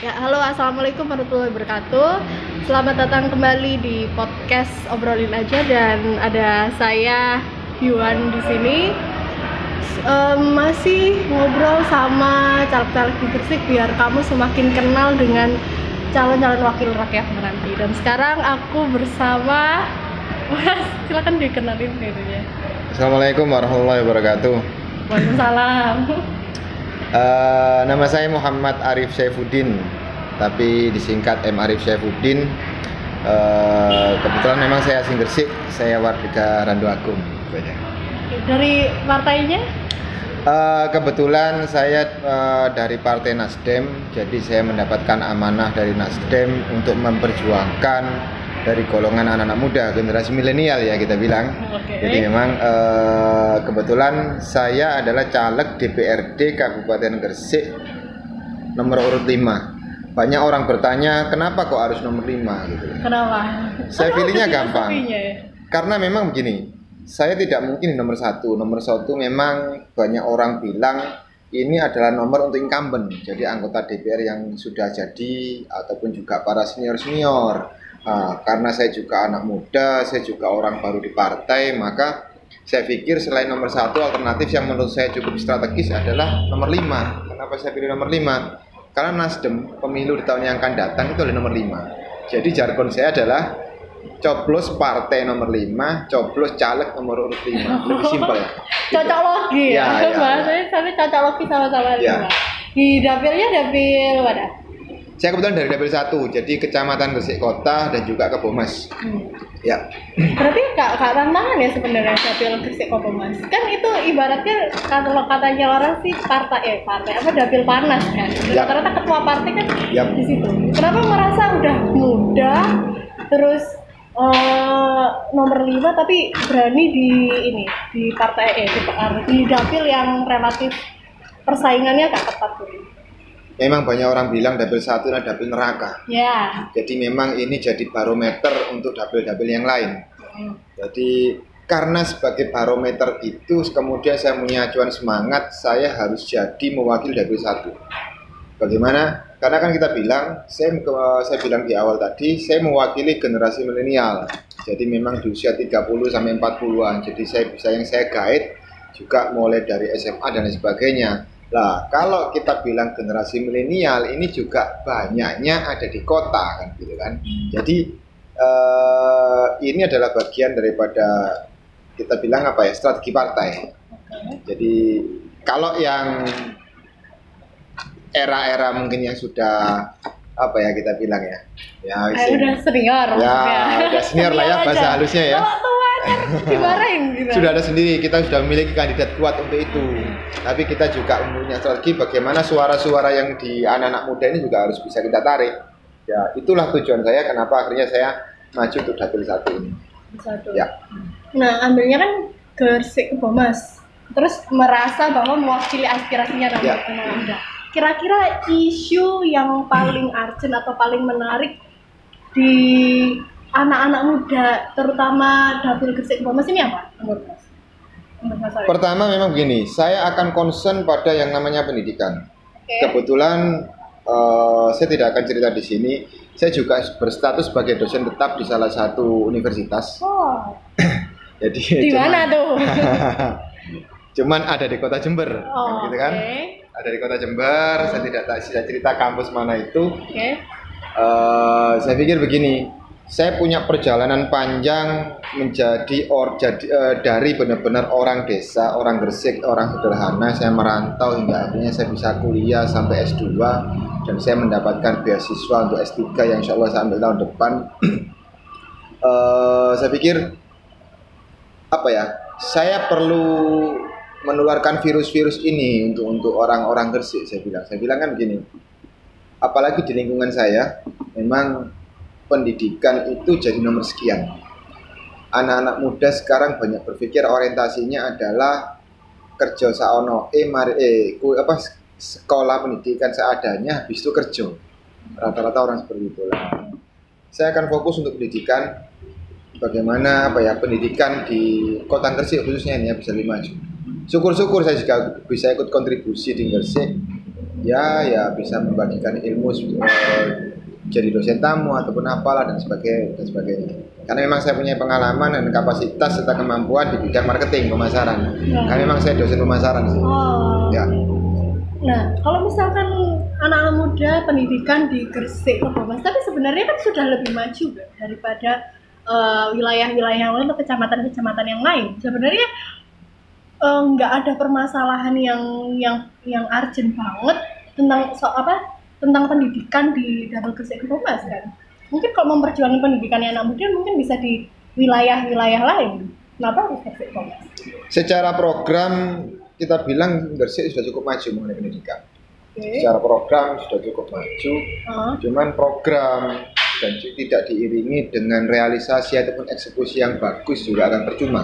Ya, halo assalamualaikum warahmatullahi wabarakatuh. Selamat datang kembali di podcast obrolin aja dan ada saya Yuan di sini em, masih ngobrol sama caleg-caleg di Gresik biar kamu semakin kenal dengan calon-calon wakil rakyat nanti. Dan sekarang aku bersama Mas, silakan dikenalin dirinya. Assalamualaikum warahmatullahi wabarakatuh. Waalaikumsalam. Eh, nama saya Muhammad Arif Saifuddin, tapi disingkat M Arif Saifuddin. Eh, kebetulan memang saya asing Gresik, saya warga Randu Agung. Dari partainya? Eh, kebetulan saya eh, dari Partai Nasdem, jadi saya mendapatkan amanah dari Nasdem untuk memperjuangkan dari golongan anak-anak muda, generasi milenial ya kita bilang. Oke. Jadi memang eh, kebetulan saya adalah caleg DPRD Kabupaten Gresik nomor urut 5. Banyak orang bertanya kenapa kok harus nomor 5 gitu. Kenapa? Saya pilihnya gampang. ya? Karena memang begini, saya tidak mungkin di nomor satu. Nomor satu memang banyak orang bilang ini adalah nomor untuk incumbent, jadi anggota DPR yang sudah jadi ataupun juga para senior senior. Karena saya juga anak muda, saya juga orang baru di partai, maka saya pikir selain nomor satu alternatif yang menurut saya cukup strategis adalah nomor lima. Kenapa saya pilih nomor lima? Karena Nasdem pemilu di tahun yang akan datang itu adalah nomor lima. Jadi jargon saya adalah coblos partai nomor 5, coblos caleg nomor urut 5. Lebih simpel. cocok logi ya, Ya, ya, bahasanya sampai cocok logi sama-sama Ya. lima di dapilnya dapil mana Saya kebetulan dari dapil 1, jadi Kecamatan Gresik Kota dan juga Kebomas. hmm. Ya. berarti kak kak tantangan ya sebenarnya dapil Gresik Kota Mas kan itu ibaratnya kalau katanya orang sih partai eh partai apa dapil panas kan Ya. rata-rata ketua partai kan Ya. di situ kenapa merasa udah muda terus eh, nomor 5 tapi berani di ini di partai eh di, di dapil yang relatif persaingannya gak ketat tuh Memang banyak orang bilang dapil 1 adalah dapil neraka. ya Jadi memang ini jadi barometer untuk dapil-dapil yang lain. Jadi karena sebagai barometer itu kemudian saya punya acuan semangat saya harus jadi mewakili dapil satu. Bagaimana? Karena kan kita bilang, saya saya bilang di awal tadi, saya mewakili generasi milenial. Jadi memang di usia 30 sampai 40-an. Jadi saya bisa yang saya guide juga mulai dari SMA dan lain sebagainya. Lah, kalau kita bilang generasi milenial ini juga banyaknya ada di kota kan gitu kan. Jadi eh, ini adalah bagian daripada kita bilang apa ya strategi partai. Jadi kalau yang era-era mungkin yang sudah apa ya kita bilang ya, ya udah senior ya maksudnya. udah senior lah ya bahasa aja. halusnya ya. Kalau dimarahin gitu. Sudah ada sendiri, kita sudah memiliki kandidat kuat untuk itu. Tapi kita juga mempunyai strategi bagaimana suara-suara yang di anak-anak muda ini juga harus bisa kita tarik. Ya, itulah tujuan saya kenapa akhirnya saya maju untuk dapil satu ini. Satu. Ya. Nah, ambilnya kan Gresik Bomas. Terus merasa bahwa mewakili aspirasinya anak Ya. anak. Kira-kira isu yang paling urgent atau paling menarik di anak-anak muda, terutama dapil Gresik Bomas ini apa? Menurut Mas? Menurut Mas Arif? Pertama memang begini, saya akan concern pada yang namanya pendidikan. Oke. Kebetulan eh, saya tidak akan cerita di sini. Saya juga berstatus sebagai dosen tetap di salah satu universitas. Oh, Jadi di cuman- mana tuh? Cuman ada di kota Jember, Oh, gitu kan? oke. Ada di kota Jember. Saya tidak tak cerita kampus mana itu. Oke. Eh, saya pikir begini, saya punya perjalanan panjang menjadi or jadi eh, dari benar-benar orang desa, orang Gresik, orang sederhana. Saya merantau hingga akhirnya saya bisa kuliah sampai S2 dan saya mendapatkan beasiswa untuk S3 yang insya Allah saya ambil tahun depan. Eh, saya pikir apa ya? Saya perlu menularkan virus-virus ini untuk untuk orang-orang Gresik. Saya bilang, saya bilang kan begini apalagi di lingkungan saya memang pendidikan itu jadi nomor sekian. Anak-anak muda sekarang banyak berpikir orientasinya adalah kerja saono eh mari eh ku, apa sekolah pendidikan seadanya habis itu kerja. Rata-rata orang seperti itu. Lah saya akan fokus untuk pendidikan bagaimana apa ya pendidikan di kota Gresik khususnya ini ya bisa lebih maju syukur-syukur saya juga bisa ikut kontribusi di Gresik ya ya bisa membagikan ilmu eh, jadi dosen tamu ataupun apalah dan sebagainya dan sebagainya karena memang saya punya pengalaman dan kapasitas serta kemampuan di bidang marketing pemasaran Ya. karena memang saya dosen pemasaran sih Oh. ya Nah, kalau misalkan anak-anak muda pendidikan di Gresik Kebomas, tapi sebenarnya kan sudah lebih maju kan, daripada eh, wilayah-wilayah yang lain atau kecamatan-kecamatan yang lain. Sebenarnya eh, nggak ada permasalahan yang yang yang urgent banget tentang so apa tentang pendidikan di Double Gresik Kebomas kan. Mungkin kalau memperjuangkan pendidikan anak muda mungkin bisa di wilayah-wilayah lain. Kenapa harus Gresik Kebomas? secara program kita bilang Gresik sudah cukup maju mengenai pendidikan Oke. secara program sudah cukup maju Ah, cuman program dan tidak diiringi dengan realisasi ataupun eksekusi yang bagus juga akan percuma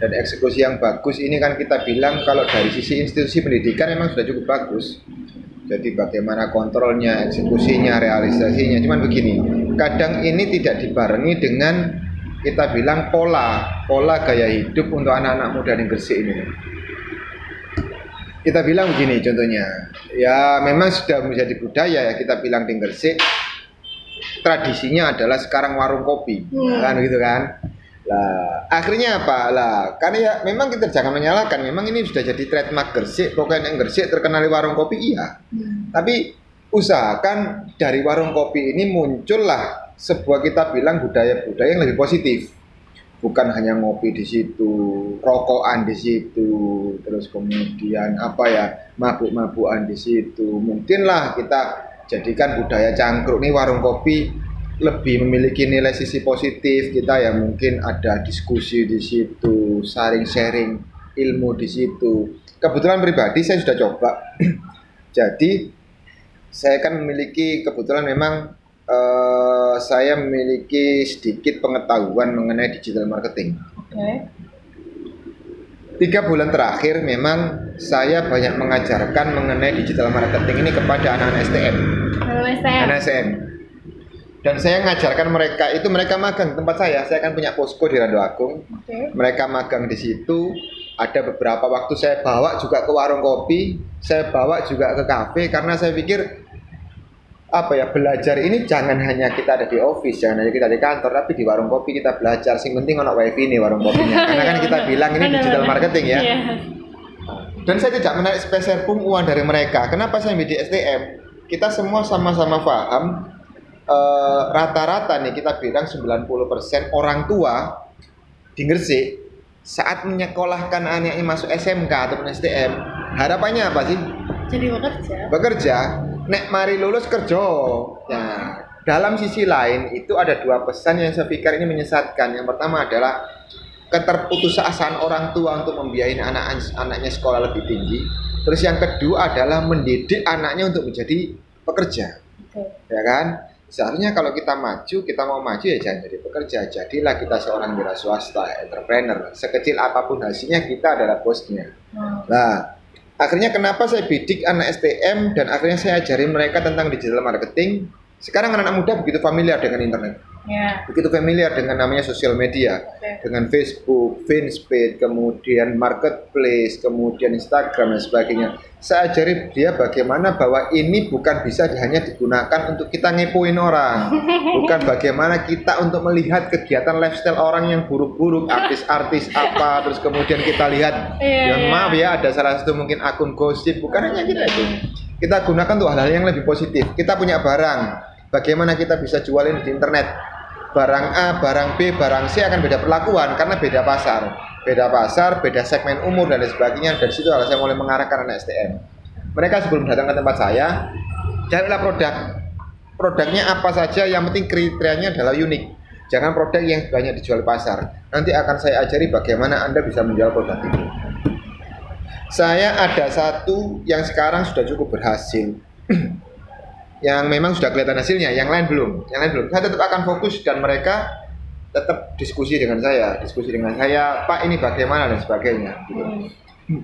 dan eksekusi yang bagus ini kan kita bilang kalau dari sisi institusi pendidikan memang sudah cukup bagus. Jadi bagaimana kontrolnya, eksekusinya, realisasinya cuman begini. Kadang ini tidak dibarengi dengan kita bilang pola pola gaya hidup untuk anak-anak muda di Gresik ini. Kita bilang begini contohnya ya memang sudah menjadi budaya ya kita bilang di Gresik tradisinya adalah sekarang warung kopi Hmm. kan gitu kan lah. Akhirnya apa? Lah karena ya memang kita jangan menyalahkan. Memang ini sudah jadi trademark Gresik pokoknya yang Gresik terkenal di warung kopi iya. Hmm. tapi usahakan dari warung kopi ini muncullah sebuah kita bilang budaya-budaya yang lebih positif. Bukan hanya ngopi di situ, rokokan di situ, terus kemudian apa ya mabuk-mabukan di situ. Mungkinlah kita jadikan budaya cangkruk nih warung kopi lebih memiliki nilai sisi positif kita ya mungkin ada diskusi di situ, saring sharing ilmu di situ. Kebetulan pribadi saya sudah coba. Jadi saya kan memiliki kebetulan memang eh, saya memiliki sedikit pengetahuan mengenai digital marketing. Oke. Tiga bulan terakhir memang saya banyak mengajarkan mengenai digital marketing ini kepada anak-anak STM, Kalau STM. anak STM. Dan saya mengajarkan mereka itu mereka magang tempat saya. Saya kan punya posko di Rando Agung. Oke. Mereka magang di situ. Ada beberapa waktu saya bawa juga ke warung kopi, saya bawa juga ke kafe karena saya pikir apa ya belajar ini jangan hanya kita ada di office, jangan hanya kita di kantor, tapi di warung kopi kita belajar. Sing penting ono wifi nih warung kopinya. Karena kan kita bilang ini digital marketing ya. Iya. Dan saya tidak menarik spesial pun uang dari mereka. Kenapa saya di STM? Kita semua sama-sama paham eh, rata-rata nih kita bilang 90% orang tua di Gresik saat menyekolahkan anaknya masuk SMK ataupun STM, harapannya apa sih? Jadi bekerja. Bekerja, nek mari lulus kerja. Nah, dalam sisi lain itu ada dua pesan yang saya pikir ini menyesatkan. Yang pertama adalah keterputusasaan orang tua untuk membiayai anak anaknya sekolah lebih tinggi. Terus yang kedua adalah mendidik anaknya untuk menjadi pekerja, Oke. ya kan? Seharusnya kalau kita maju, kita mau maju ya jangan jadi pekerja. Jadilah kita seorang wira swasta, entrepreneur. Sekecil apa pun hasilnya kita adalah bosnya. Nah, Nah, akhirnya kenapa saya bidik anak STM dan akhirnya saya ajarin mereka tentang digital marketing. Sekarang anak-anak muda begitu familiar dengan internet, ya. begitu familiar dengan namanya sosial media, Oke. dengan Facebook, Fanpage, kemudian marketplace, kemudian Instagram dan sebagainya. Saya ajari dia bagaimana bahwa ini bukan bisa hanya digunakan untuk kita ngepoin orang, bukan bagaimana kita untuk melihat kegiatan lifestyle orang yang buruk-buruk, artis-artis apa, terus kemudian kita lihat Iya, yang iya. maaf ya ada salah satu mungkin akun gosip bukan hanya kita itu kita gunakan untuk hal-hal yang lebih positif kita punya barang bagaimana kita bisa jualin di internet barang A barang B barang C akan beda perlakuan karena beda pasar. Beda pasar beda segmen umur dan lain sebagainya. Dari situ saya mulai mengarahkan anak STM mereka sebelum datang ke tempat saya carilah produk. Produknya apa saja yang penting kriterianya adalah unik. Jangan produk yang banyak dijual di pasar. Nanti akan saya ajari bagaimana anda bisa menjual produk itu. Saya ada satu yang sekarang sudah cukup berhasil yang memang sudah kelihatan hasilnya yang lain belum yang lain belum saya tetap akan fokus dan mereka tetap diskusi dengan saya diskusi dengan saya pak ini bagaimana dan sebagainya gitu. Hmm.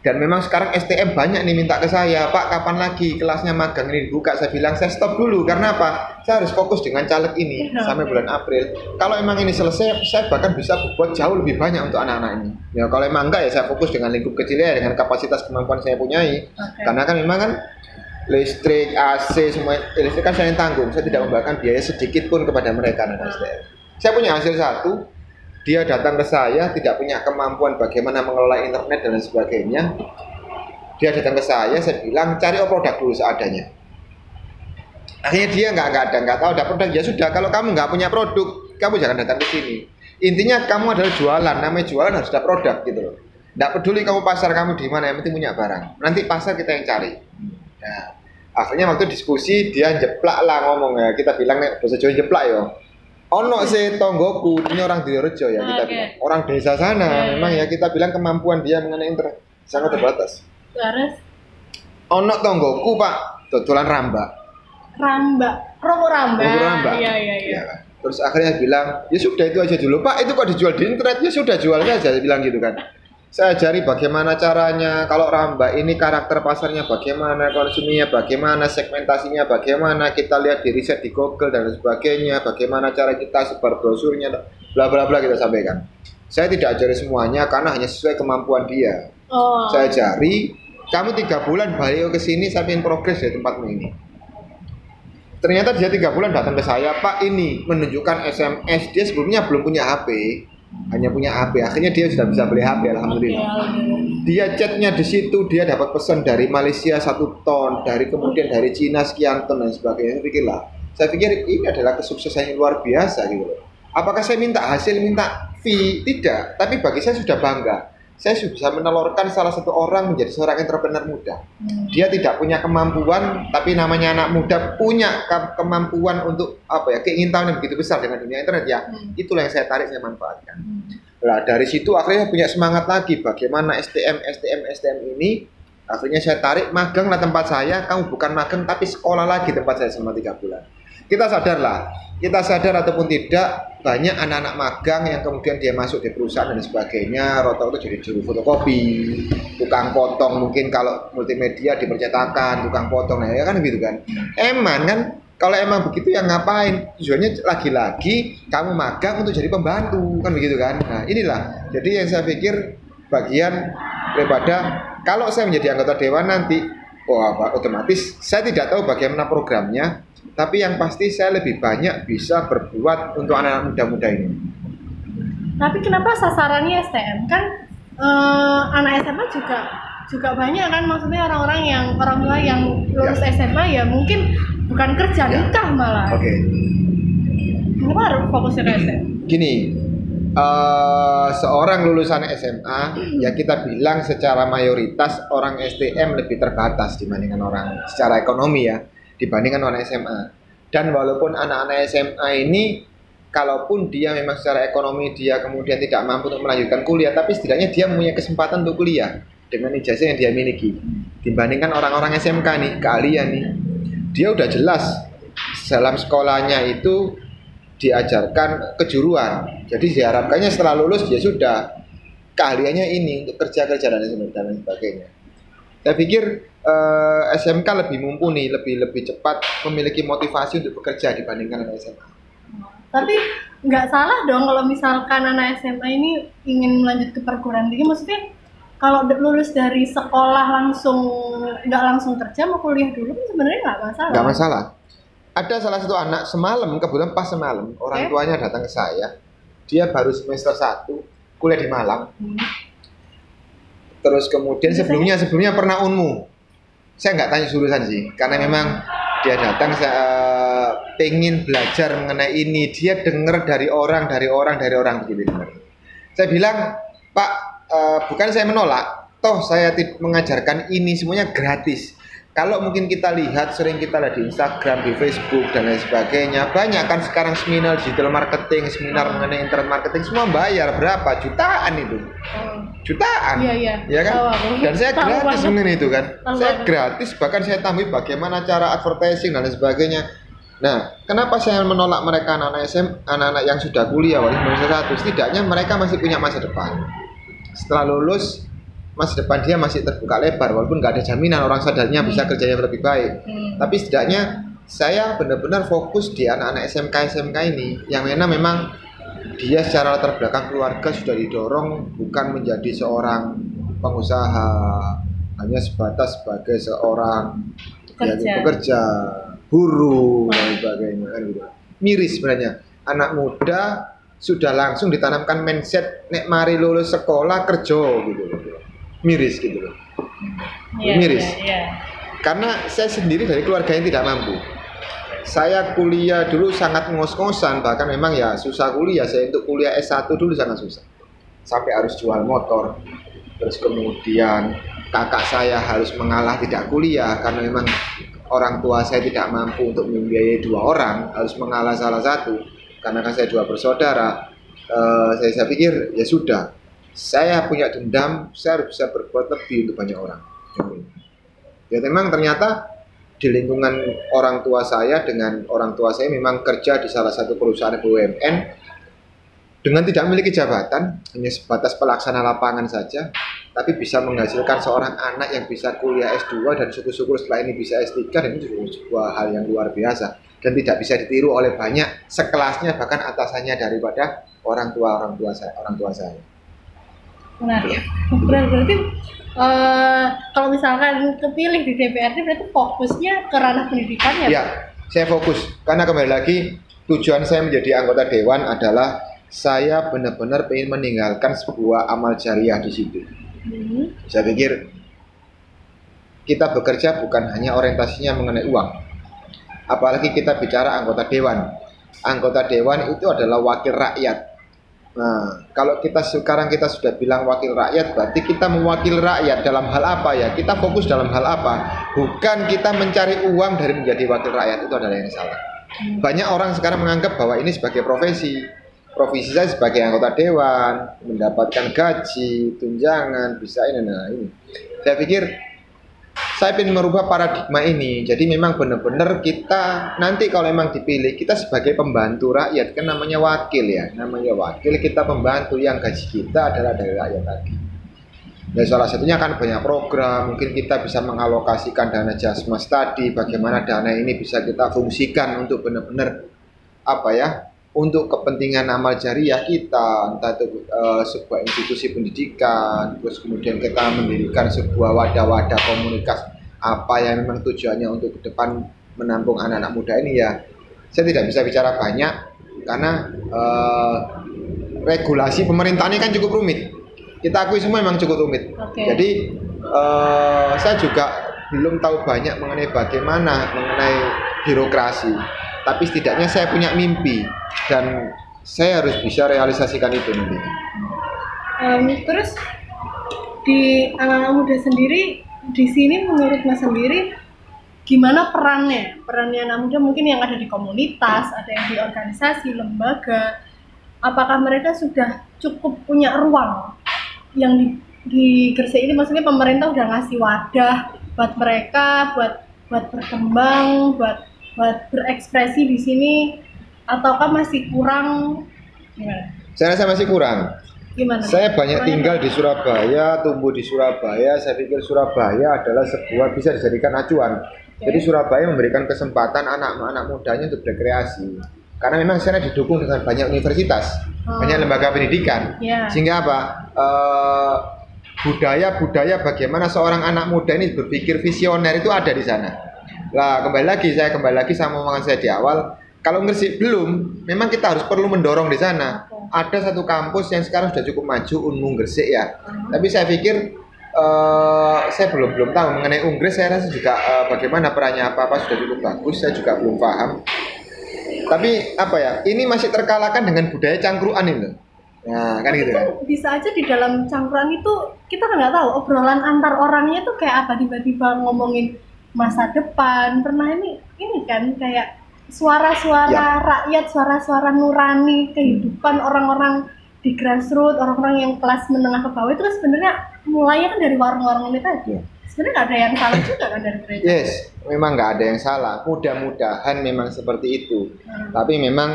dan memang sekarang STM banyak nih minta ke saya, Pak kapan lagi kelasnya magang ini dibuka? Saya bilang saya stop dulu karena apa? Saya harus fokus dengan caleg ini Iya, sampai bulan April. Kalau emang ini selesai, saya bahkan bisa berbuat jauh lebih banyak untuk anak-anak ini. Ya kalau emang enggak ya saya fokus dengan lingkup kecilnya dengan kapasitas kemampuan saya punyai. Oke. Karena kan memang kan listrik, AC, semua listrik kan saya yang tanggung. Saya tidak memberikan biaya sedikit pun kepada mereka anak STM. Saya punya hasil satu, dia datang ke saya tidak punya kemampuan bagaimana mengelola internet dan sebagainya. Dia datang ke saya, saya bilang cari produk dulu seadanya. Akhirnya dia nggak nggak ada nggak tahu ada produk ya sudah kalau kamu nggak punya produk kamu jangan datang ke sini. Intinya kamu adalah jualan, namanya jualan harus ada produk gitu loh. Nggak peduli kamu pasar kamu di mana, yang penting punya barang. Nanti pasar kita yang cari. Nah, akhirnya waktu diskusi dia jeplak lah ngomong ya. Kita bilang nih bahasa Jawa jeplak ya. Ono se tonggoku, ini orang Direjo ya kita Oke. bilang. Orang desa sana, Ya, ya. memang ya kita bilang kemampuan dia mengenai internet sangat terbatas. Terus Ono tonggoku pak, dodolan rambak. ramba, romo ramba. Romo rambak. Iya iya iya. Ya. Terus akhirnya bilang, ya sudah itu aja dulu Pak, itu kok dijual di internet, ya sudah jual saja, saya bilang gitu kan. Saya ajari bagaimana caranya, kalau rambak ini karakter pasarnya bagaimana, konsumennya bagaimana, segmentasinya bagaimana, kita lihat di riset di Google dan sebagainya, bagaimana cara kita sebar brosurnya, bla bla bla kita sampaikan. Saya tidak ajari semuanya karena hanya sesuai kemampuan dia. Oh. Saya ajari, kamu tiga bulan balik ke sini sampai progres di tempatmu ini. Ternyata dia tiga bulan datang ke saya, Pak ini menunjukkan SMS dia sebelumnya belum punya HP, hanya punya HP. Akhirnya dia sudah bisa beli HP, alhamdulillah. Dia chatnya di situ, dia dapat pesan dari Malaysia satu ton, dari kemudian dari Cina sekian ton dan sebagainya. Saya pikirlah, saya pikir ini adalah kesuksesan yang luar biasa gitu loh. Apakah saya minta hasil, minta fee? Tidak, tapi bagi saya sudah bangga. Saya sudah bisa menelurkan salah satu orang menjadi seorang entrepreneur muda Hmm. dia tidak punya kemampuan tapi namanya anak muda punya ke- kemampuan untuk apa ya keinginan yang begitu besar dengan dunia internet ya Hmm. itulah yang saya tarik saya manfaatkan Hmm. Nah dari situ akhirnya punya semangat lagi bagaimana STM STM STM ini akhirnya saya tarik magang lah tempat saya kamu bukan magang tapi sekolah lagi tempat saya selama tiga bulan. Kita sadarlah. Kita sadar ataupun tidak banyak anak-anak magang yang kemudian dia masuk di perusahaan dan sebagainya rata-rata jadi juru fotokopi tukang potong mungkin kalau multimedia di percetakan tukang potong ya kan gitu kan. Eman kan kalau emang begitu ya ngapain? Tujuannya lagi-lagi kamu magang untuk jadi pembantu kan begitu kan? Nah inilah. Jadi yang saya pikir bagian daripada kalau saya menjadi anggota dewan nanti oh apa otomatis saya tidak tahu bagaimana programnya tapi yang pasti saya lebih banyak bisa berbuat untuk anak-anak muda-muda ini Tapi kenapa sasarannya STM kan eh, anak SMA juga juga banyak kan maksudnya orang-orang yang orang tua yang lulus SMA ya mungkin bukan kerja Ya. nikah malah. oke Kenapa harus fokusnya ke STM? gini eh, seorang lulusan SMA ya kita bilang secara mayoritas orang STM lebih terbatas dibandingkan orang secara ekonomi ya dibandingkan orang SMA dan walaupun anak-anak SMA ini kalaupun dia memang secara ekonomi dia kemudian tidak mampu untuk melanjutkan kuliah tapi setidaknya dia punya kesempatan untuk kuliah dengan ijazah yang dia miliki. Dibandingkan orang-orang SMK nih kalian nih dia udah jelas dalam sekolahnya itu diajarkan kejuruan. Jadi diharapkannya setelah lulus dia sudah keahliannya ini untuk kerja-kerja dan lain sebagainya. Saya pikir eh, SMK lebih mumpuni, lebih lebih cepat memiliki motivasi untuk bekerja dibandingkan anak SMA. Tapi nggak salah dong kalau misalkan anak SMA ini ingin melanjut ke perguruan tinggi, maksudnya kalau lulus dari sekolah langsung nggak langsung kerja mau kuliah dulu sebenarnya nggak masalah. Nggak masalah. Ada salah satu anak semalam, kebetulan pas semalam, orang tuanya datang ke saya. Dia baru semester 1, kuliah di Malang. Hmm. Terus kemudian Biasanya- sebelumnya sebelumnya pernah unmu. Saya nggak tanya jurusan sih, karena memang dia datang saya pengen belajar mengenai ini. Dia dengar dari orang, dari orang, dari orang begitu dengar. Saya bilang, Pak, eh, bukan saya menolak, toh saya mengajarkan ini semuanya gratis. Kalau mungkin kita lihat, sering kita lihat di Instagram, di Facebook dan lain sebagainya, banyak kan sekarang seminar digital marketing, seminar mengenai internet marketing, semua bayar berapa? Jutaan itu Oh. jutaan. Iya, iya. Ya kan? Tahu aku. Dan saya Tahu gratis mengenai itu kan. Tahu saya gratis bahkan saya tambah bagaimana cara advertising dan lain sebagainya. Nah, kenapa saya menolak mereka anak-anak SM, anak-anak yang sudah kuliah wali semester satu? Setidaknya mereka masih punya masa depan. Setelah lulus, masa depan dia masih terbuka lebar walaupun nggak ada jaminan orang sadarnya bisa Hmm. kerjanya lebih baik Hmm. tapi setidaknya saya benar-benar fokus di anak-anak SMK SMK ini yang mana memang dia secara latar belakang keluarga sudah didorong bukan menjadi seorang pengusaha hanya sebatas sebagai seorang ya, Pekerja. buruh dan sebagainya kan gitu miris sebenarnya anak muda sudah langsung ditanamkan mindset nek mari lulus sekolah kerja gitu miris gitu loh. Iya, miris. iya, iya. karena saya sendiri dari keluarga yang tidak mampu. Saya kuliah dulu sangat ngos-ngosan bahkan memang ya susah kuliah. Saya untuk kuliah S1 dulu sangat susah. Sampai harus jual motor. Terus kemudian kakak saya harus mengalah tidak kuliah karena memang orang tua saya tidak mampu untuk membiayai dua orang harus mengalah salah satu. Karena kan saya dua bersaudara Eh, saya, saya pikir ya sudah saya punya dendam saya harus bisa berbuat lebih untuk banyak orang. Ya memang ternyata di lingkungan orang tua saya dengan orang tua saya memang kerja di salah satu perusahaan BUMN dengan tidak memiliki jabatan hanya sebatas pelaksana lapangan saja tapi bisa menghasilkan seorang anak yang bisa kuliah S2 dan syukur-syukur setelah ini bisa S3 dan itu juga sebuah hal yang luar biasa. Dan tidak bisa ditiru oleh banyak sekelasnya bahkan atasannya daripada orang tua orang tua saya orang tua saya menarik Benar, berarti eh, kalau misalkan kepilih di DPRD berarti fokusnya ke ranah pendidikan ya Ya, saya fokus karena kembali lagi tujuan saya menjadi anggota dewan adalah saya benar-benar ingin meninggalkan sebuah amal jariah di situ. Hmm. Saya pikir kita bekerja bukan hanya orientasinya mengenai uang. Apalagi kita bicara anggota dewan. Anggota dewan itu adalah wakil rakyat. Nah, kalau kita sekarang kita sudah bilang wakil rakyat, berarti kita mewakili rakyat dalam hal apa ya? Kita fokus dalam hal apa? Bukan kita mencari uang dari menjadi wakil rakyat itu adalah yang salah. Banyak orang sekarang menganggap bahwa ini sebagai profesi. Profesi saya sebagai anggota dewan, mendapatkan gaji, tunjangan, bisa ini, nah ini. Saya pikir saya ingin merubah paradigma ini. Jadi memang benar-benar kita nanti kalau memang dipilih kita sebagai pembantu rakyat kan namanya wakil ya, namanya wakil kita pembantu yang gaji kita adalah dari rakyat tadi. Ya salah satunya kan banyak program, mungkin kita bisa mengalokasikan dana jasmas tadi, bagaimana dana ini bisa kita fungsikan untuk benar-benar apa ya, untuk kepentingan amal jariah kita, entah itu eh, sebuah institusi pendidikan, terus kemudian kita mendirikan sebuah wadah-wadah komunitas apa yang memang tujuannya untuk ke depan menampung anak-anak muda ini ya. Saya tidak bisa bicara banyak karena eh, regulasi pemerintah ini kan cukup rumit. Kita akui semua memang cukup rumit. Oke. Jadi eh, saya juga belum tahu banyak mengenai bagaimana mengenai birokrasi. Tapi setidaknya saya punya mimpi dan saya harus bisa realisasikan itu nanti. Em, terus di anak-anak muda sendiri di sini menurut mas sendiri gimana perannya? Perannya anak muda mungkin yang ada di komunitas ada yang di organisasi lembaga. Apakah mereka sudah cukup punya ruang yang di, di Gresik ini? Maksudnya pemerintah udah ngasih wadah buat mereka buat buat berkembang buat buat berekspresi di sini ataukah masih kurang gimana Saya rasa masih kurang. gimana Saya banyak Kurangnya tinggal di Surabaya, tumbuh di Surabaya. Saya pikir Surabaya adalah sebuah bisa dijadikan acuan. Jadi Surabaya memberikan kesempatan anak-anak mudanya untuk berkreasi. Karena memang sana didukung dengan banyak universitas, Oh. banyak lembaga pendidikan. Ya. Sehingga apa? Eh, budaya-budaya bagaimana seorang anak muda ini berpikir visioner itu ada di sana. Lah kembali lagi saya kembali lagi sama omongan saya di awal. Kalau Gresik belum, memang kita harus perlu mendorong di sana. Ada satu kampus yang sekarang sudah cukup maju Unmu Gresik ya. Tapi saya pikir eh, saya belum belum tahu mengenai Unggres. Saya rasa juga eh, bagaimana perannya apa apa sudah cukup bagus. Saya juga belum paham. Tapi apa ya? Ini masih terkalahkan dengan budaya cangkruan ini loh. Nah kan gitu kan. Bisa aja di dalam cangkruan itu kita kan nggak tahu obrolan antar orangnya tuh kayak apa tiba-tiba ngomongin masa depan pernah ini ini kan kayak suara-suara Ya. rakyat suara-suara nurani kehidupan orang-orang di grassroots orang-orang yang kelas menengah ke bawah itu kan sebenarnya mulainya kan dari warung-warung ini tadi Ya. sebenarnya nggak ada yang salah juga kan dari gereja Yes, memang nggak ada yang salah. Mudah-mudahan memang seperti itu. Hmm. Tapi memang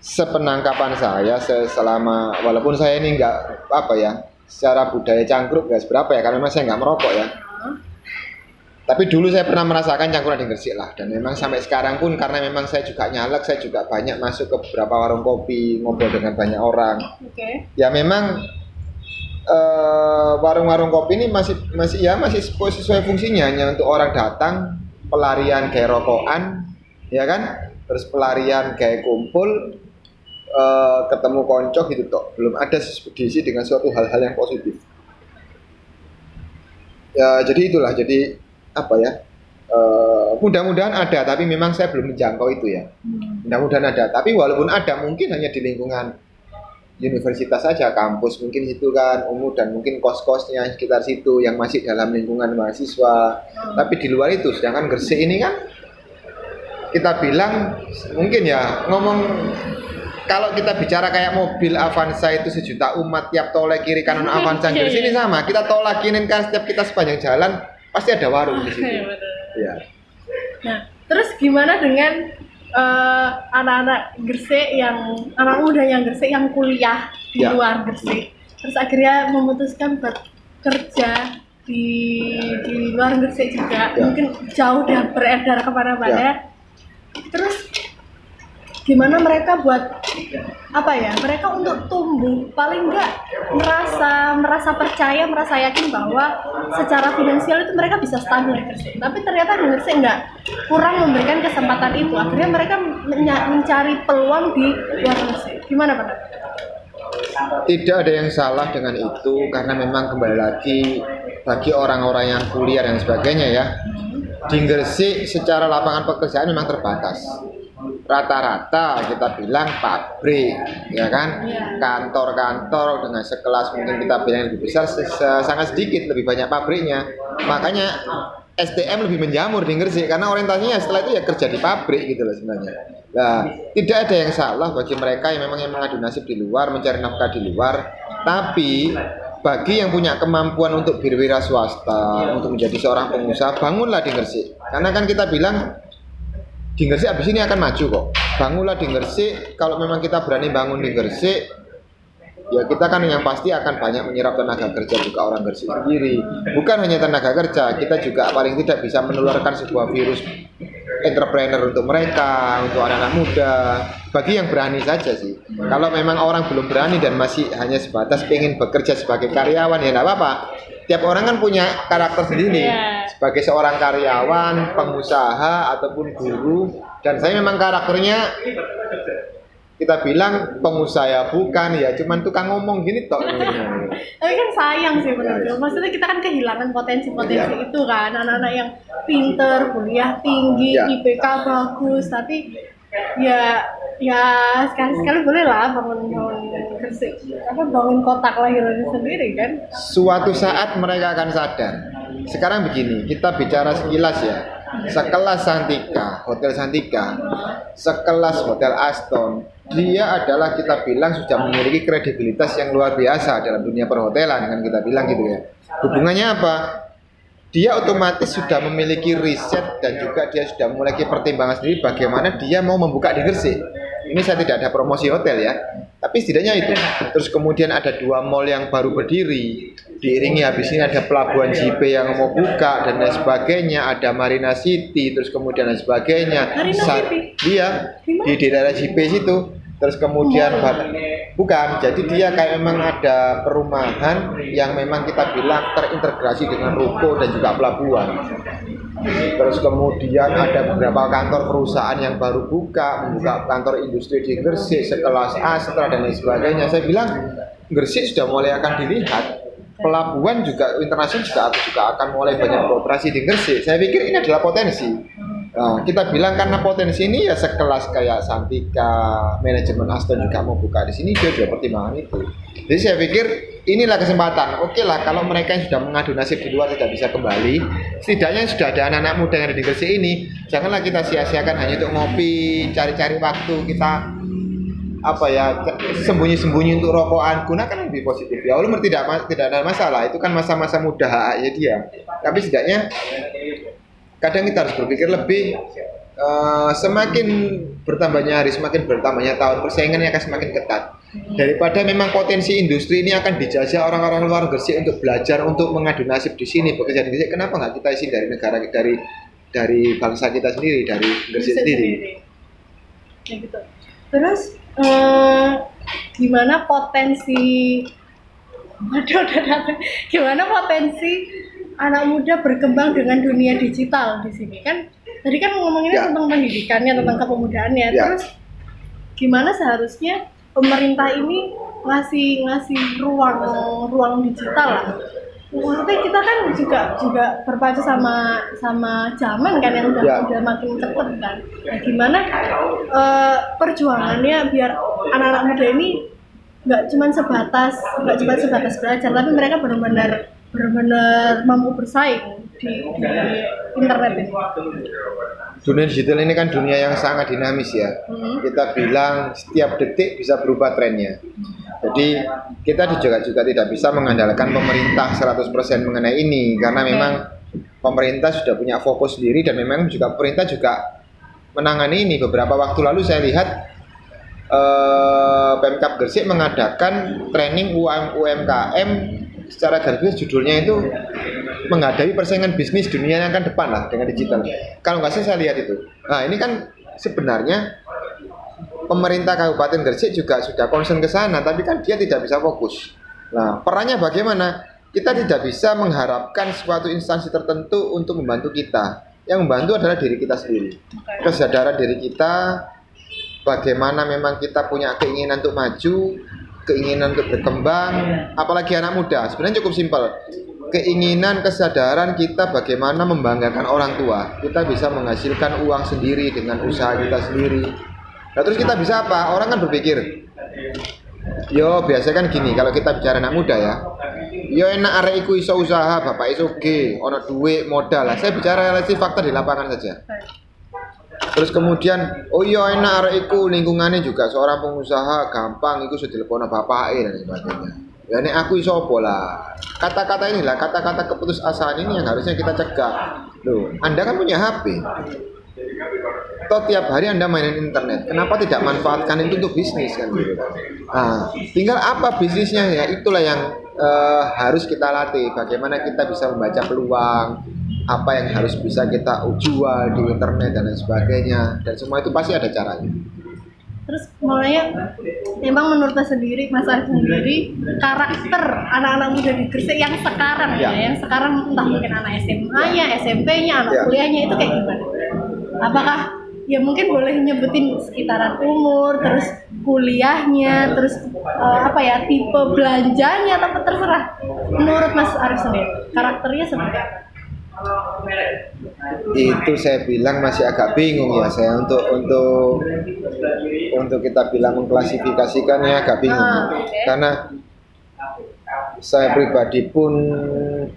sepenangkapan saya se- selama walaupun saya ini nggak apa ya, secara budaya cangkruk nggak seberapa ya karena memang saya nggak merokok ya tapi dulu saya pernah merasakan cangkruan di Gresik lah. Dan memang sampai sekarang pun karena memang saya juga nyalek saya juga banyak masuk ke beberapa warung kopi ngobrol dengan banyak orang. Oke. ya memang eh, warung-warung kopi ini masih masih ya masih sesuai fungsinya. Hanya untuk orang datang pelarian kayak rokokan ya kan? Terus pelarian kayak kumpul eh, ketemu konco gitu toh belum ada diisi dengan suatu hal-hal yang positif. Ya jadi itulah. Jadi apa ya eh, mudah-mudahan ada tapi memang saya belum menjangkau itu ya. Hmm. mudah-mudahan ada tapi walaupun ada mungkin hanya di lingkungan universitas saja kampus mungkin situ kan umum dan mungkin kos-kosnya sekitar situ yang masih dalam lingkungan mahasiswa. Tapi di luar itu sedangkan Gresik ini kan kita bilang mungkin ya ngomong kalau kita bicara kayak mobil Avanza itu sejuta umat tiap tolak kiri kanan Avanza Gresik ini sama. Kita tolak kiri kan setiap kita sepanjang jalan pasti ada warung di situ Iya, betul. ya Nah, terus gimana dengan eh, anak-anak Gresik yang anak muda yang Gresik yang kuliah di Ya. luar Gresik, terus akhirnya memutuskan buat kerja di di luar Gresik juga, Ya. mungkin jauh dan beredar ke mana-mana. Ya. Terus gimana mereka buat apa ya? Mereka untuk tumbuh paling enggak merasa merasa percaya, merasa yakin bahwa secara finansial itu mereka bisa stabil. Tapi ternyata Gresik enggak kurang memberikan kesempatan itu. Akhirnya mereka mencari peluang di luar Gresik. Gimana Pak? Tidak ada yang salah dengan itu karena memang kembali lagi bagi orang-orang yang kuliah dan sebagainya ya. Di Gresik secara lapangan pekerjaan memang terbatas. Rata-rata kita bilang pabrik, ya kan? Iya. Kantor-kantor dengan sekelas mungkin kita bilang yang lebih besar sangat sedikit lebih banyak pabriknya. Makanya SDM lebih menjamur di Gresik karena orientasinya setelah itu ya kerja di pabrik gitu loh sebenarnya. Nah, tidak ada yang salah bagi mereka yang memang yang mengadu nasib di luar, mencari nafkah di luar. Tapi bagi yang punya kemampuan untuk berwira swasta, untuk menjadi seorang pengusaha, bangunlah di Gresik. Karena kan kita bilang di Gresik abis ini akan maju kok. Bangunlah di Gresik. Kalau memang kita berani bangun di Gresik, ya kita kan yang pasti akan banyak menyerap tenaga kerja juga orang Gresik sendiri. Bukan hanya tenaga kerja, kita juga paling tidak bisa menularkan sebuah virus entrepreneur untuk mereka, untuk anak-anak muda. Bagi yang berani saja sih. Kalau memang orang belum berani dan masih hanya sebatas pengen bekerja sebagai karyawan ya nggak apa-apa. Tiap orang kan punya karakter sendiri Iya. sebagai seorang karyawan, pengusaha ataupun guru dan saya memang karakternya kita bilang pengusaha bukan ya cuman tukang ngomong gini tok Tapi kan sayang sih menurutku. Maksudnya kita kan kehilangan potensi-potensi Iya. itu kan. Anak-anak yang pinter, kuliah tinggi, Iya. IPK bagus, tapi ya ya sekali-sekali boleh lah bangun bangun apa bangun kotak lahiran sendiri kan. suatu saat mereka akan sadar. Sekarang begini kita bicara sekilas ya. Sekelas Santika Hotel Santika. Sekelas Hotel Aston. Dia adalah kita bilang sudah memiliki kredibilitas yang luar biasa dalam dunia perhotelan kan kita bilang gitu ya. Hubungannya apa dia otomatis sudah memiliki riset dan juga dia sudah memiliki pertimbangan sendiri bagaimana dia mau membuka di Gresik. Ini saya tidak ada promosi hotel ya, tapi setidaknya itu. Terus kemudian ada dua mall yang baru berdiri, diiringi habis ini ada pelabuhan JP yang mau buka dan lain sebagainya, ada Marina City, terus kemudian dan sebagainya. Marina City? Iya, di daerah JP situ. Terus kemudian Mall. bukan, jadi dia kayak memang ada perumahan yang memang kita bilang terintegrasi dengan ruko dan juga pelabuhan. Terus kemudian ada beberapa kantor perusahaan yang baru buka, membuka kantor industri di Gresik sekelas Astra dan lain sebagainya. Saya bilang Gresik sudah mulai akan dilihat. Pelabuhan juga internasional juga juga akan mulai banyak beroperasi di Gresik. Saya pikir ini adalah potensi. Nah, kita bilang karena potensi ini ya sekelas kayak Santika, manajemen Aston juga mau buka di sini dia juga pertimbangan itu. Jadi saya pikir inilah kesempatan. Oke lah kalau mereka yang sudah mengadu nasib di luar tidak bisa kembali, setidaknya sudah ada anak-anak muda yang ada di Gresik ini. Janganlah kita sia-siakan hanya untuk ngopi, cari-cari waktu kita apa ya sembunyi-sembunyi untuk rokokan gunakan lebih positif ya walaupun tidak tidak ada masalah itu kan masa-masa muda haknya dia tapi setidaknya kadang kita harus berpikir lebih eh, semakin bertambahnya hari semakin bertambahnya tahun persaingannya akan semakin ketat daripada memang potensi industri ini akan dijajah orang-orang luar Gresik untuk belajar untuk mengadu nasib di sini bekerja di Gresik kenapa nggak kita isi dari negara dari dari bangsa kita sendiri dari Gresik sendiri Kayak gitu. Terus eh, gimana potensi Waduh. Gimana potensi anak muda berkembang dengan dunia digital di sini kan? Tadi kan ngomonginnya Ya. tentang pendidikannya, tentang kepemudaannya. Ya. Terus gimana seharusnya pemerintah ini ngasih ngasih ruang ruang digital lah? Maksudnya kita kan juga juga berpacu sama sama zaman kan yang udah Ya. udah makin cepet kan. Nah, gimana eh, perjuangannya biar anak-anak muda ini nggak cuma sebatas nggak cuma sebatas belajar tapi mereka benar-benar benar-benar mampu bersaing di, di internet ini. dunia digital ini kan dunia yang sangat dinamis ya. Hmm. kita bilang setiap detik bisa berubah trennya. Jadi kita juga juga tidak bisa mengandalkan pemerintah 100% mengenai ini. Karena memang pemerintah sudah punya fokus sendiri dan memang juga pemerintah juga menangani ini. Beberapa waktu lalu saya lihat eh, Pemkap Gresik mengadakan training UM, UMKM secara gratis judulnya itu menghadapi persaingan bisnis dunia yang akan depan lah dengan digital. Kalau nggak saya lihat itu. Nah ini kan sebenarnya pemerintah Kabupaten Gresik juga sudah concern ke sana, tapi kan dia tidak bisa fokus. Nah perannya bagaimana? Kita tidak bisa mengharapkan suatu instansi tertentu untuk membantu kita. Yang membantu adalah diri kita sendiri. Kesadaran diri kita, bagaimana memang kita punya keinginan untuk maju, keinginan untuk berkembang, apalagi anak muda. Sebenarnya cukup simpel. Keinginan, kesadaran kita bagaimana membanggakan orang tua. Kita bisa menghasilkan uang sendiri dengan usaha kita sendiri. Nah, terus kita bisa apa? Orang kan berpikir, yo biasa kan gini, kalau kita bicara anak muda ya, yo enak arek iku iso usaha, bapak iso oke, ono duit, modal lah. Saya bicara realistis fakta di lapangan saja. Terus kemudian, oh iya enak arek iku lingkungannya juga seorang pengusaha gampang iku sudah bapak dan sebagainya. Ya nek aku iso lah. Kata-kata inilah kata-kata keputusasaan ini yang harusnya kita cegah. Loh, Anda kan punya HP. Toh tiap hari Anda mainin internet. Kenapa tidak manfaatkan itu untuk bisnis kan gitu. Nah, tinggal apa bisnisnya ya itulah yang eh, harus kita latih. Bagaimana kita bisa membaca peluang, apa yang harus bisa kita jual di internet dan lain sebagainya dan semua itu pasti ada caranya Terus mulanya memang menurut saya sendiri, Mas Arif sendiri karakter anak-anak muda di Gresik yang sekarang ya, Ya. yang sekarang entah mungkin anak SMA-nya, SMP-nya, anak Ya. kuliahnya itu kayak gimana? Apakah ya mungkin boleh nyebutin sekitaran umur, terus kuliahnya, terus eh, apa ya tipe belanjanya atau terserah. Menurut Mas Arif sendiri karakternya seperti apa? Itu saya bilang masih agak bingung ya saya untuk untuk untuk kita bilang mengklasifikasikannya agak bingung. Ah, karena saya pribadi pun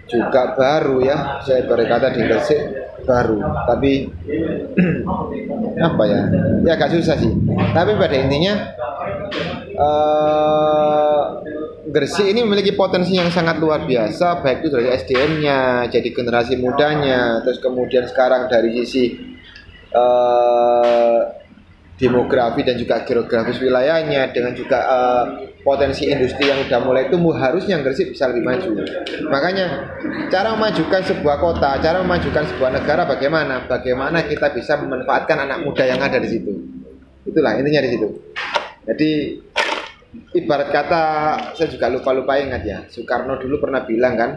juga baru ya saya berkata di Gresik baru. Tapi apa ya ya agak susah sih. Tapi pada intinya eh Gresik ini memiliki potensi yang sangat luar biasa baik itu dari SDM-nya jadi generasi mudanya terus kemudian sekarang dari sisi eh demografi dan juga geografis wilayahnya dengan juga eh, potensi industri yang sudah mulai tumbuh harusnya Gresik bisa lebih maju. Makanya cara memajukan sebuah kota, cara memajukan sebuah negara bagaimana? Bagaimana kita bisa memanfaatkan anak muda yang ada di situ. Itulah intinya di situ. Jadi ibarat kata saya juga lupa-lupa ingat ya. Soekarno dulu pernah bilang kan,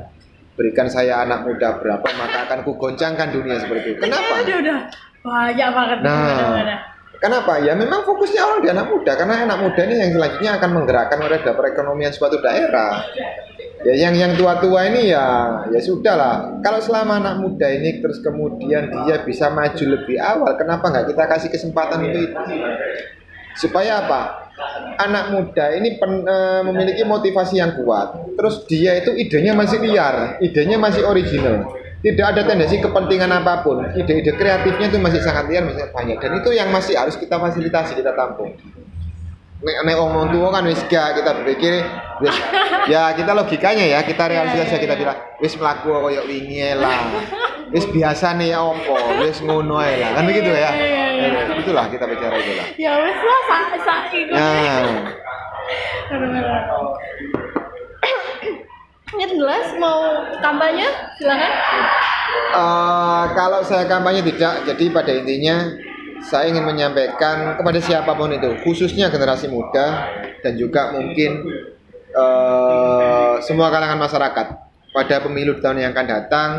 berikan saya anak muda berapa maka akan kugoncangkan dunia seperti itu. Kenapa? Udah udah banyak banget. Nah. Kenapa? Ya memang fokusnya orang di anak muda karena anak muda ini yang selanjutnya akan menggerakkan roda perekonomian suatu daerah. Ya yang yang tua-tua ini ya ya sudah lah. Kalau selama anak muda ini terus kemudian dia bisa maju lebih awal, kenapa nggak kita kasih kesempatan untuk itu? Supaya apa? Anak muda ini pen- eh, memiliki motivasi yang kuat. Terus dia itu idenya masih liar, idenya masih original. Tidak ada tendensi kepentingan apa pun. Ide-ide kreatifnya itu masih sangat liar, masih banyak. Dan itu yang masih harus kita fasilitasi, kita tampung. Nek, nek omong tua kan wis gak kita berpikir wis ya kita logikanya ya kita realisasi aja kita bilang wis melaku koyo wingi lah. Wis biasa nih ya opo wis ngono ae lah. Kan begitu ya? Iya, iya, iya. Eh, itulah kita bicara itulah Ya wes lah, sa sa ikut. Nah, Ini jelas mau kampanye? Silakan. Eh, kalau saya kampanye tidak, jadi pada intinya saya ingin menyampaikan kepada siapa pun itu, khususnya generasi muda dan juga mungkin eh, semua kalangan masyarakat pada pemilu tahun yang akan datang,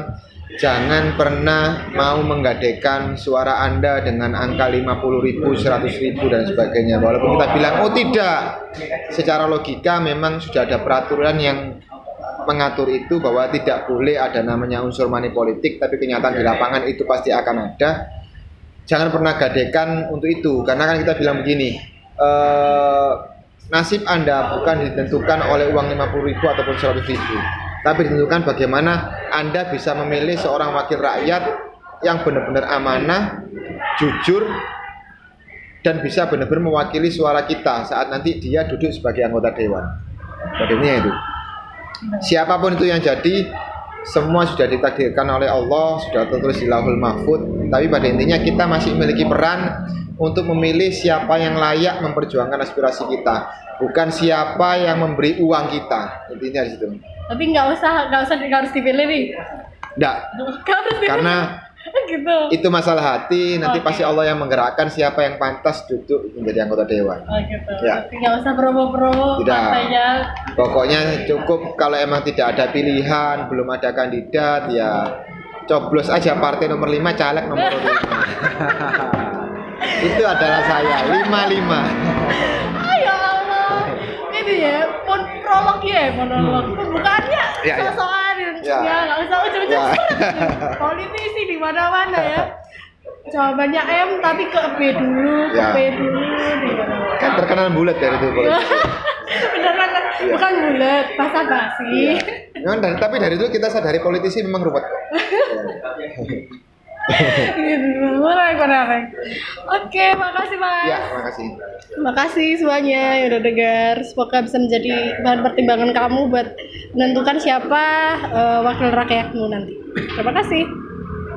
jangan pernah mau menggadekan suara Anda dengan angka 50 ribu, 100 ribu dan sebagainya. Walaupun kita bilang, oh tidak, secara logika memang sudah ada peraturan yang mengatur itu bahwa tidak boleh ada namanya unsur money politik tapi kenyataan di lapangan itu pasti akan ada jangan pernah gadekan untuk itu karena kan kita bilang begini eh, nasib anda bukan ditentukan oleh uang 50 ribu ataupun 100 ribu tapi ditentukan bagaimana anda bisa memilih seorang wakil rakyat yang benar-benar amanah jujur dan bisa benar-benar mewakili suara kita saat nanti dia duduk sebagai anggota dewan. Modelnya itu? Siapa pun itu yang jadi semua sudah ditakdirkan oleh Allah sudah tertulis di lauhul mahfud. Tapi pada intinya kita masih memiliki peran untuk memilih siapa yang layak memperjuangkan aspirasi kita. Bukan siapa yang memberi uang kita. Intinya di situ. Tapi nggak usah nggak usah nggak harus dipilih nih. enggak Nggak karena gitu. itu masalah hati nanti Oke. pasti Allah yang menggerakkan siapa yang pantas duduk menjadi anggota dewan Oh gitu. Ya. Nggak usah promo-promo Tidak. partainya. Pokoknya cukup kalau emang tidak ada pilihan, belum ada kandidat ya coblos aja partai nomor 5 caleg nomor 5. Itu adalah saya 55. Ah ya Allah. Ini ya, pun prolog ya, monolog. Pembukaannya Ya, ya. Ya. Ya, nggak usah ujung-ujung Ya. Politisi di mana-mana ya. Jawabannya M tapi ke B dulu, ke Ya. B dulu. Kan terkenal bulat dari itu politisi. Beneran Iya. bukan bulat, basa basi. Memang dari- tapi dari itu kita sadari politisi memang ruwet. Gitu, mulai menarik. Oke, makasih Mas. Ya, makasih. Terima kasih semuanya yang udah dengar. Semoga bisa menjadi bahan pertimbangan kamu buat menentukan siapa eh, wakil rakyatmu nanti. Terima kasih.